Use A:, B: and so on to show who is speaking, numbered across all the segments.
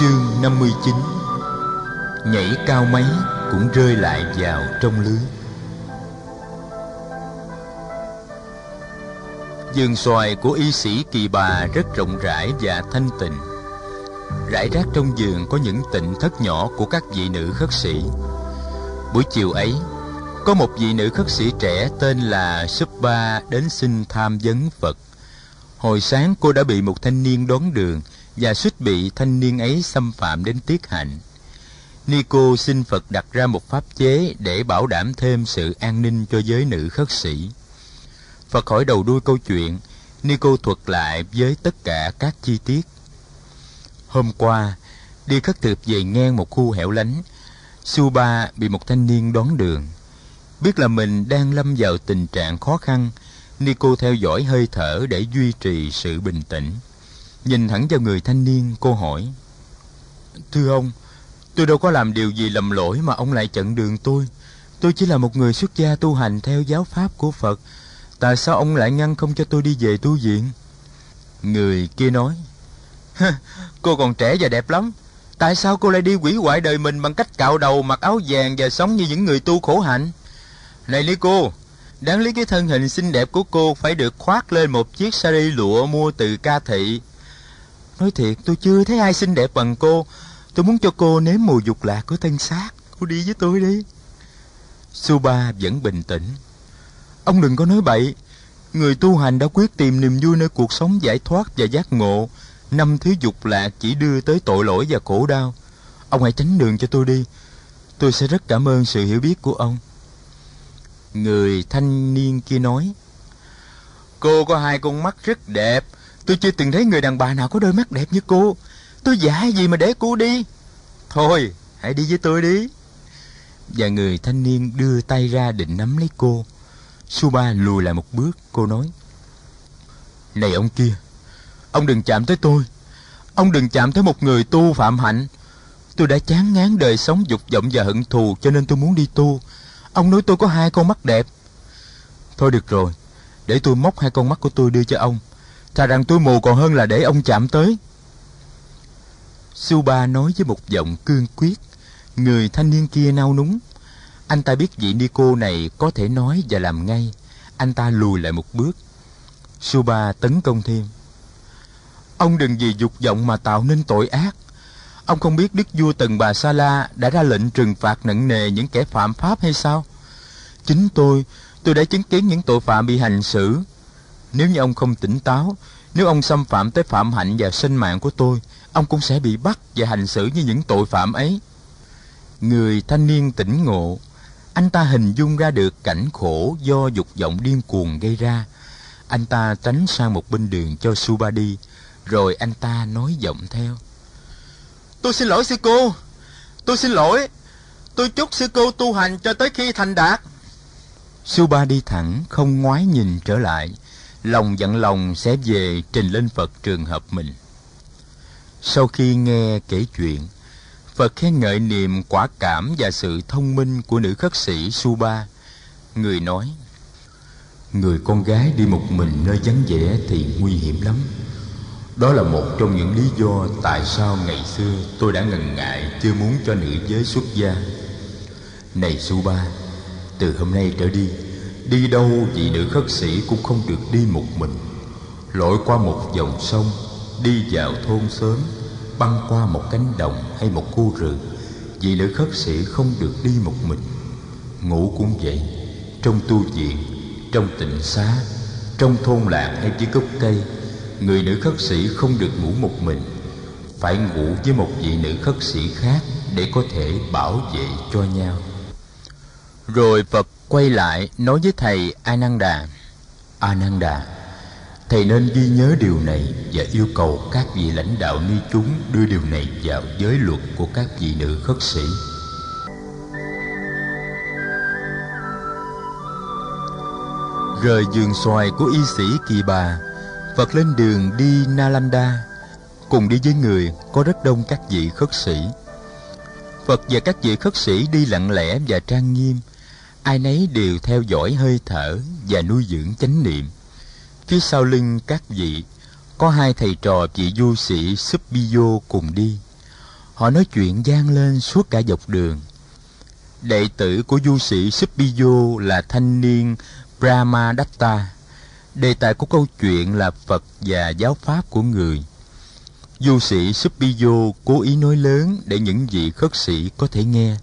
A: Chương 59 Nhảy cao mấy cũng rơi lại vào trong lưới. Vườn xoài của y sĩ Kỳ Bà rất rộng rãi và thanh tịnh. Rải rác trong vườn có những tịnh thất nhỏ của các vị nữ khất sĩ. Buổi chiều ấy, Có một vị nữ khất sĩ trẻ tên là Subba đến xin tham vấn Phật. Hồi sáng cô đã bị một thanh niên đón đường và suýt bị thanh niên ấy xâm phạm đến tiết hạnh. Nico xin Phật đặt ra một pháp chế để bảo đảm thêm sự an ninh cho giới nữ khất sĩ. Phật hỏi đầu đuôi câu chuyện, Nico thuật lại với tất cả các chi tiết. Hôm qua, đi khất thực về ngang một khu hẻo lánh, Suba bị một thanh niên đón đường. Biết là mình đang lâm vào tình trạng khó khăn, Nico theo dõi hơi thở để duy trì sự bình tĩnh. Nhìn thẳng vào người thanh niên, cô hỏi. Thưa ông, tôi đâu có làm điều gì lầm lỗi mà ông lại chặn đường tôi. Tôi chỉ là một người xuất gia tu hành theo giáo pháp của Phật. Tại sao ông lại ngăn không cho tôi đi về tu viện? Người kia nói. cô còn trẻ và đẹp lắm. Tại sao cô lại đi quỷ hoại đời mình bằng cách cạo đầu, mặc áo vàng và sống như những người tu khổ hạnh? Này lý cô, đáng lý cái thân hình xinh đẹp của cô phải được khoác lên một chiếc sari lụa mua từ ca thị Nói thiệt, tôi chưa thấy ai xinh đẹp bằng cô. Tôi muốn cho cô nếm mùi dục lạc của thân xác. Cô đi với tôi đi. Suba vẫn bình tĩnh. Ông đừng có nói bậy. Người tu hành đã quyết tìm niềm vui nơi cuộc sống giải thoát và giác ngộ. Năm thứ dục lạc chỉ đưa tới tội lỗi và khổ đau. Ông hãy tránh đường cho tôi đi. Tôi sẽ rất cảm ơn sự hiểu biết của ông. Người thanh niên kia nói, Cô có hai con mắt rất đẹp. Tôi chưa từng thấy người đàn bà nào có đôi mắt đẹp như cô. Tôi giả gì mà để cô đi? Thôi, hãy đi với tôi đi. Và người thanh niên đưa tay ra định nắm lấy cô. Suba lùi lại một bước, Cô nói. Này ông kia, Ông đừng chạm tới tôi. Ông đừng chạm tới một người tu phạm hạnh. Tôi đã chán ngán đời sống dục vọng và hận thù, Cho nên tôi muốn đi tu. Ông nói tôi có hai con mắt đẹp. Thôi được rồi, Để tôi móc hai con mắt của tôi đưa cho ông. Thà rằng tôi mù còn hơn là để ông chạm tới. Suba nói với một giọng cương quyết. Người thanh niên kia nao núng. Anh ta biết vị Nico này có thể nói và làm ngay. Anh ta lùi lại một bước. Suba tấn công thêm. Ông đừng vì dục vọng mà tạo nên tội ác. Ông không biết Đức vua Tần Bà Sa La đã ra lệnh trừng phạt nặng nề những kẻ phạm pháp hay sao? Chính tôi, tôi đã chứng kiến những tội phạm bị hành xử nếu như ông không tỉnh táo, nếu ông xâm phạm tới phạm hạnh và sinh mạng của tôi, ông cũng sẽ bị bắt và hành xử như những tội phạm ấy. Người thanh niên tỉnh ngộ, anh ta hình dung ra được cảnh khổ do dục vọng điên cuồng gây ra. Anh ta tránh sang một bên đường cho Suba đi, rồi anh ta nói giọng theo. Tôi xin lỗi sư cô, tôi xin lỗi, tôi chúc sư cô tu hành cho tới khi thành đạt. Suba đi thẳng, không ngoái nhìn trở lại, lòng dặn lòng sẽ về trình lên Phật trường hợp mình. Sau khi nghe kể chuyện, Phật khen ngợi niềm quả cảm và sự thông minh của nữ khất sĩ Suba. Người nói, Người con gái đi một mình nơi vắng vẻ thì nguy hiểm lắm. Đó là một trong những lý do tại sao ngày xưa tôi đã ngần ngại chưa muốn cho nữ giới xuất gia. Này Suba, từ hôm nay trở đi, Đi đâu vị nữ khất sĩ cũng không được đi một mình. Lội qua một dòng sông, Đi vào thôn xóm, Băng qua một cánh đồng hay một khu rừng Vị nữ khất sĩ không được đi một mình. Ngủ cũng vậy, Trong tu viện, Trong tịnh xá, Trong thôn làng hay dưới gốc cây, Người nữ khất sĩ không được ngủ một mình. Phải ngủ với một vị nữ khất sĩ khác Để có thể bảo vệ cho nhau. Rồi Phật quay lại nói với thầy Ananda Ananda Thầy nên ghi nhớ điều này và yêu cầu các vị lãnh đạo ni chúng đưa điều này vào giới luật của các vị nữ khất sĩ. Rời giường xoài của y sĩ Kỳ Bà, Phật lên đường đi Nalanda, cùng đi với người có rất đông các vị khất sĩ. Phật và các vị khất sĩ đi lặng lẽ và trang nghiêm, ai nấy đều theo dõi hơi thở và nuôi dưỡng chánh niệm phía sau lưng các vị, có hai thầy trò vị du sĩ Subiyo cùng đi Họ nói chuyện gian lên suốt cả dọc đường. Đệ tử của du sĩ Supiyo là thanh niên Brahmadatta. Đề tài của câu chuyện là Phật và giáo pháp của người. Du sĩ Supiyo cố ý nói lớn để những vị khất sĩ có thể nghe.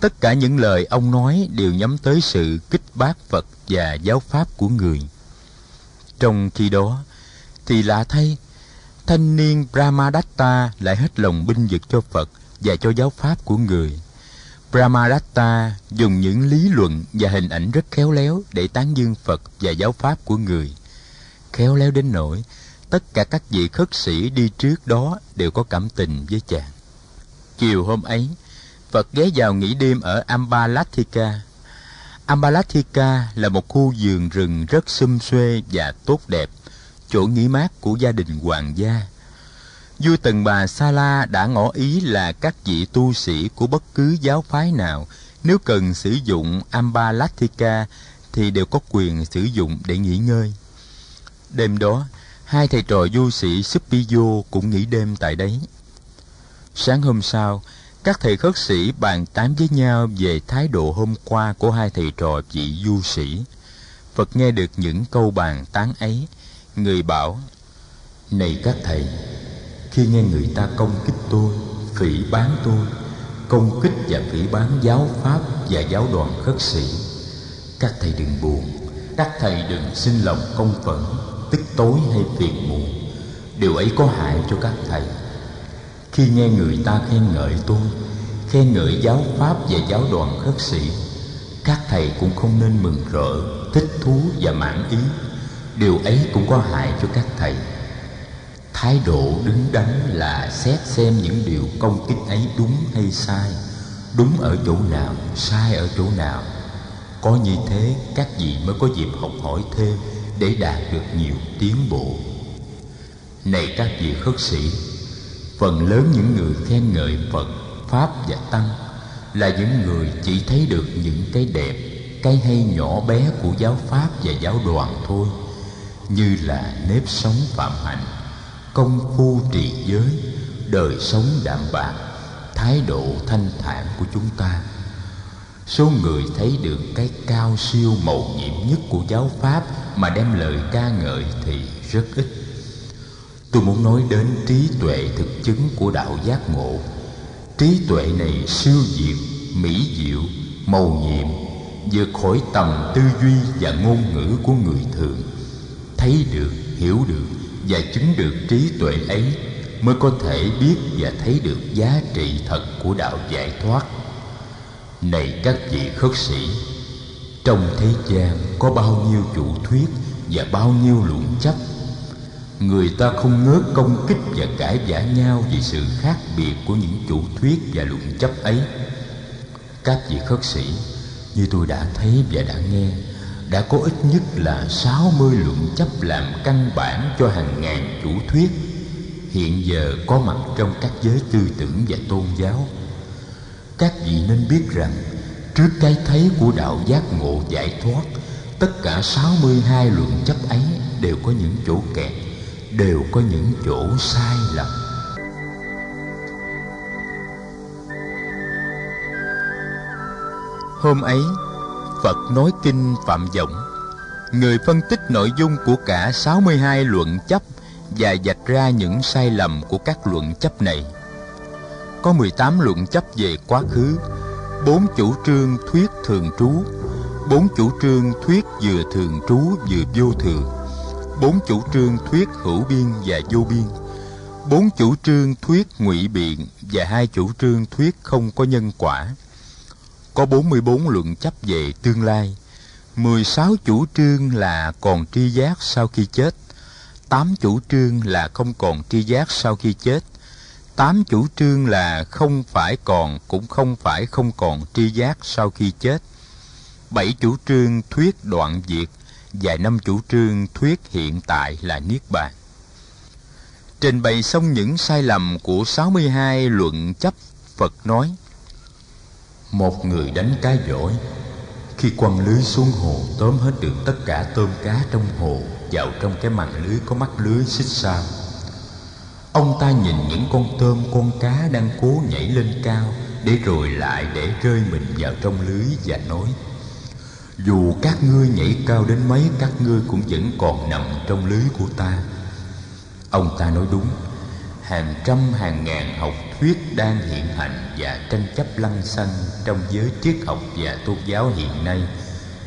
A: Tất cả những lời ông nói đều nhắm tới sự kích bác Phật và giáo pháp của người. Trong khi đó, thì lạ thay, thanh niên Brahmadatta lại hết lòng binh vực cho Phật và cho giáo pháp của người. Brahmadatta dùng những lý luận và hình ảnh rất khéo léo để tán dương Phật và giáo pháp của người. Khéo léo đến nỗi tất cả các vị khất sĩ đi trước đó đều có cảm tình với chàng. Chiều hôm ấy, Phật ghé vào nghỉ đêm ở Ambalathika. Ambalathika là một khu vườn rừng rất xum xuê và tốt đẹp, chỗ nghỉ mát của gia đình hoàng gia. Vua Tần Bà Sa La đã ngỏ ý là các vị tu sĩ của bất cứ giáo phái nào nếu cần sử dụng Ambalathika thì đều có quyền sử dụng để nghỉ ngơi. Đêm đó, hai thầy trò du sĩ Supiyo cũng nghỉ đêm tại đấy. Sáng hôm sau, các thầy khất sĩ bàn tán với nhau về thái độ hôm qua của hai thầy trò vị du sĩ. Phật nghe được những câu bàn tán ấy, người bảo: "Này các thầy, khi nghe người ta công kích tôi, phỉ bán tôi, công kích và phỉ bán giáo pháp và giáo đoàn khất sĩ, các thầy đừng buồn, các thầy đừng xin lòng công phẫn, tức tối hay phiền muộn. Điều ấy có hại cho các thầy." Khi nghe người ta khen ngợi tôi, khen ngợi giáo pháp và giáo đoàn khất sĩ, các thầy cũng không nên mừng rỡ, thích thú và mãn ý. Điều ấy cũng có hại cho các thầy. Thái độ đứng đắn là xét xem những điều công kích ấy đúng hay sai, đúng ở chỗ nào, sai ở chỗ nào. Có như thế, các vị mới có dịp học hỏi thêm để đạt được nhiều tiến bộ. Này các vị khất sĩ phần lớn những người khen ngợi phật, pháp và tăng là những người chỉ thấy được những cái đẹp, cái hay nhỏ bé của giáo pháp và giáo đoàn thôi, như là nếp sống phạm hạnh, công phu trì giới, đời sống đạm bạc, thái độ thanh thản của chúng ta. Số người thấy được cái cao siêu mầu nhiệm nhất của giáo pháp mà đem lời ca ngợi thì rất ít tôi muốn nói đến trí tuệ thực chứng của đạo giác ngộ. Trí tuệ này siêu diệu, mỹ diệu, màu nhiệm, vượt khỏi tầm tư duy và ngôn ngữ của người thường. Thấy được, hiểu được và chứng được trí tuệ ấy mới có thể biết và thấy được giá trị thật của đạo giải thoát. Này các vị khất sĩ, trong thế gian có bao nhiêu chủ thuyết và bao nhiêu luận chấp người ta không ngớt công kích và cãi vã nhau vì sự khác biệt của những chủ thuyết và luận chấp ấy. Các vị khất sĩ, như tôi đã thấy và đã nghe, đã có ít nhất là 60 luận chấp làm căn bản cho hàng ngàn chủ thuyết. Hiện giờ có mặt trong các giới tư tưởng và tôn giáo. Các vị nên biết rằng, trước cái thấy của đạo giác ngộ giải thoát, tất cả 62 luận chấp ấy đều có những chỗ kẹt đều có những chỗ sai lầm. Hôm ấy phật nói kinh phạm vọng. Người phân tích nội dung của cả 62 luận chấp và vạch ra những sai lầm của các luận chấp này. Có 18 luận chấp về quá khứ, bốn chủ trương thuyết thường trú, bốn chủ trương thuyết vừa thường trú vừa vô thường, bốn chủ trương thuyết hữu biên và vô biên. Bốn chủ trương thuyết ngụy biện và hai chủ trương thuyết không có nhân quả. Có 44 luận chấp về tương lai. 16 chủ trương là còn tri giác sau khi chết. 8 chủ trương là không còn tri giác sau khi chết. 8 chủ trương là không phải còn cũng không phải không còn tri giác sau khi chết. bảy chủ trương thuyết đoạn diệt và năm chủ trương thuyết hiện tại là Niết Bàn. Trình bày xong những sai lầm của 62 luận chấp, Phật nói Một người đánh cá giỏi Khi quăng lưới xuống hồ tóm hết được tất cả tôm cá trong hồ vào trong cái màn lưới có mắt lưới xích sao. ông ta nhìn những con tôm con cá đang cố nhảy lên cao để rồi lại để rơi mình vào trong lưới và nói dù các ngươi nhảy cao đến mấy, các ngươi cũng vẫn còn nằm trong lưới của ta. Ông ta nói đúng, hàng trăm, hàng ngàn học thuyết đang hiện hành và tranh chấp lăng xăng trong giới triết học và tôn giáo hiện nay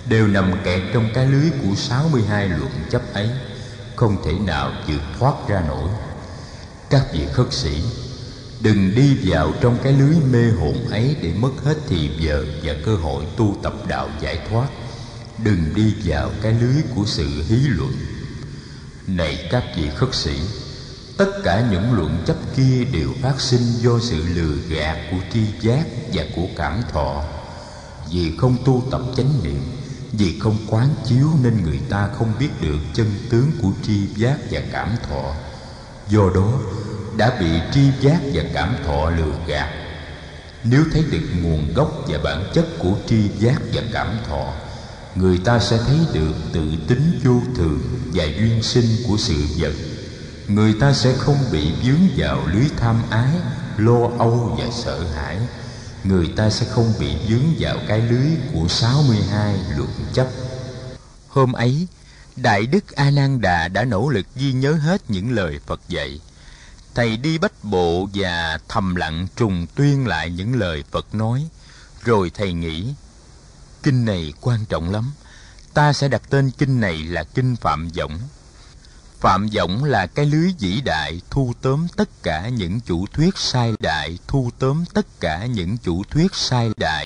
A: đều nằm kẹt trong cái lưới của 62 luận chấp ấy, không thể nào vượt thoát ra nổi. Các vị khất sĩ, đừng đi vào trong cái lưới mê hồn ấy để mất hết thì giờ và cơ hội tu tập đạo giải thoát đừng đi vào cái lưới của sự hí luận. Này các vị khất sĩ, tất cả những luận chấp kia đều phát sinh do sự lừa gạt của tri giác và của cảm thọ. Vì không tu tập chánh niệm, vì không quán chiếu nên người ta không biết được chân tướng của tri giác và cảm thọ. Do đó, đã bị tri giác và cảm thọ lừa gạt. Nếu thấy được nguồn gốc và bản chất của tri giác và cảm thọ người ta sẽ thấy được tự tính vô thường và duyên sinh của sự vật. Người ta sẽ không bị vướng vào lưới tham ái, lo âu và sợ hãi. Người ta sẽ không bị vướng vào cái lưới của 62 luận chấp. Hôm ấy, đại đức a nan đà đã nỗ lực ghi nhớ hết những lời phật dạy. Thầy đi bách bộ và thầm lặng trùng tuyên lại những lời phật nói. Rồi thầy nghĩ kinh này quan trọng lắm. Ta sẽ đặt tên kinh này là kinh phạm võng. Phạm võng là cái lưới vĩ đại thu tóm tất cả những chủ thuyết sai đại, thu tóm tất cả những chủ thuyết sai đại.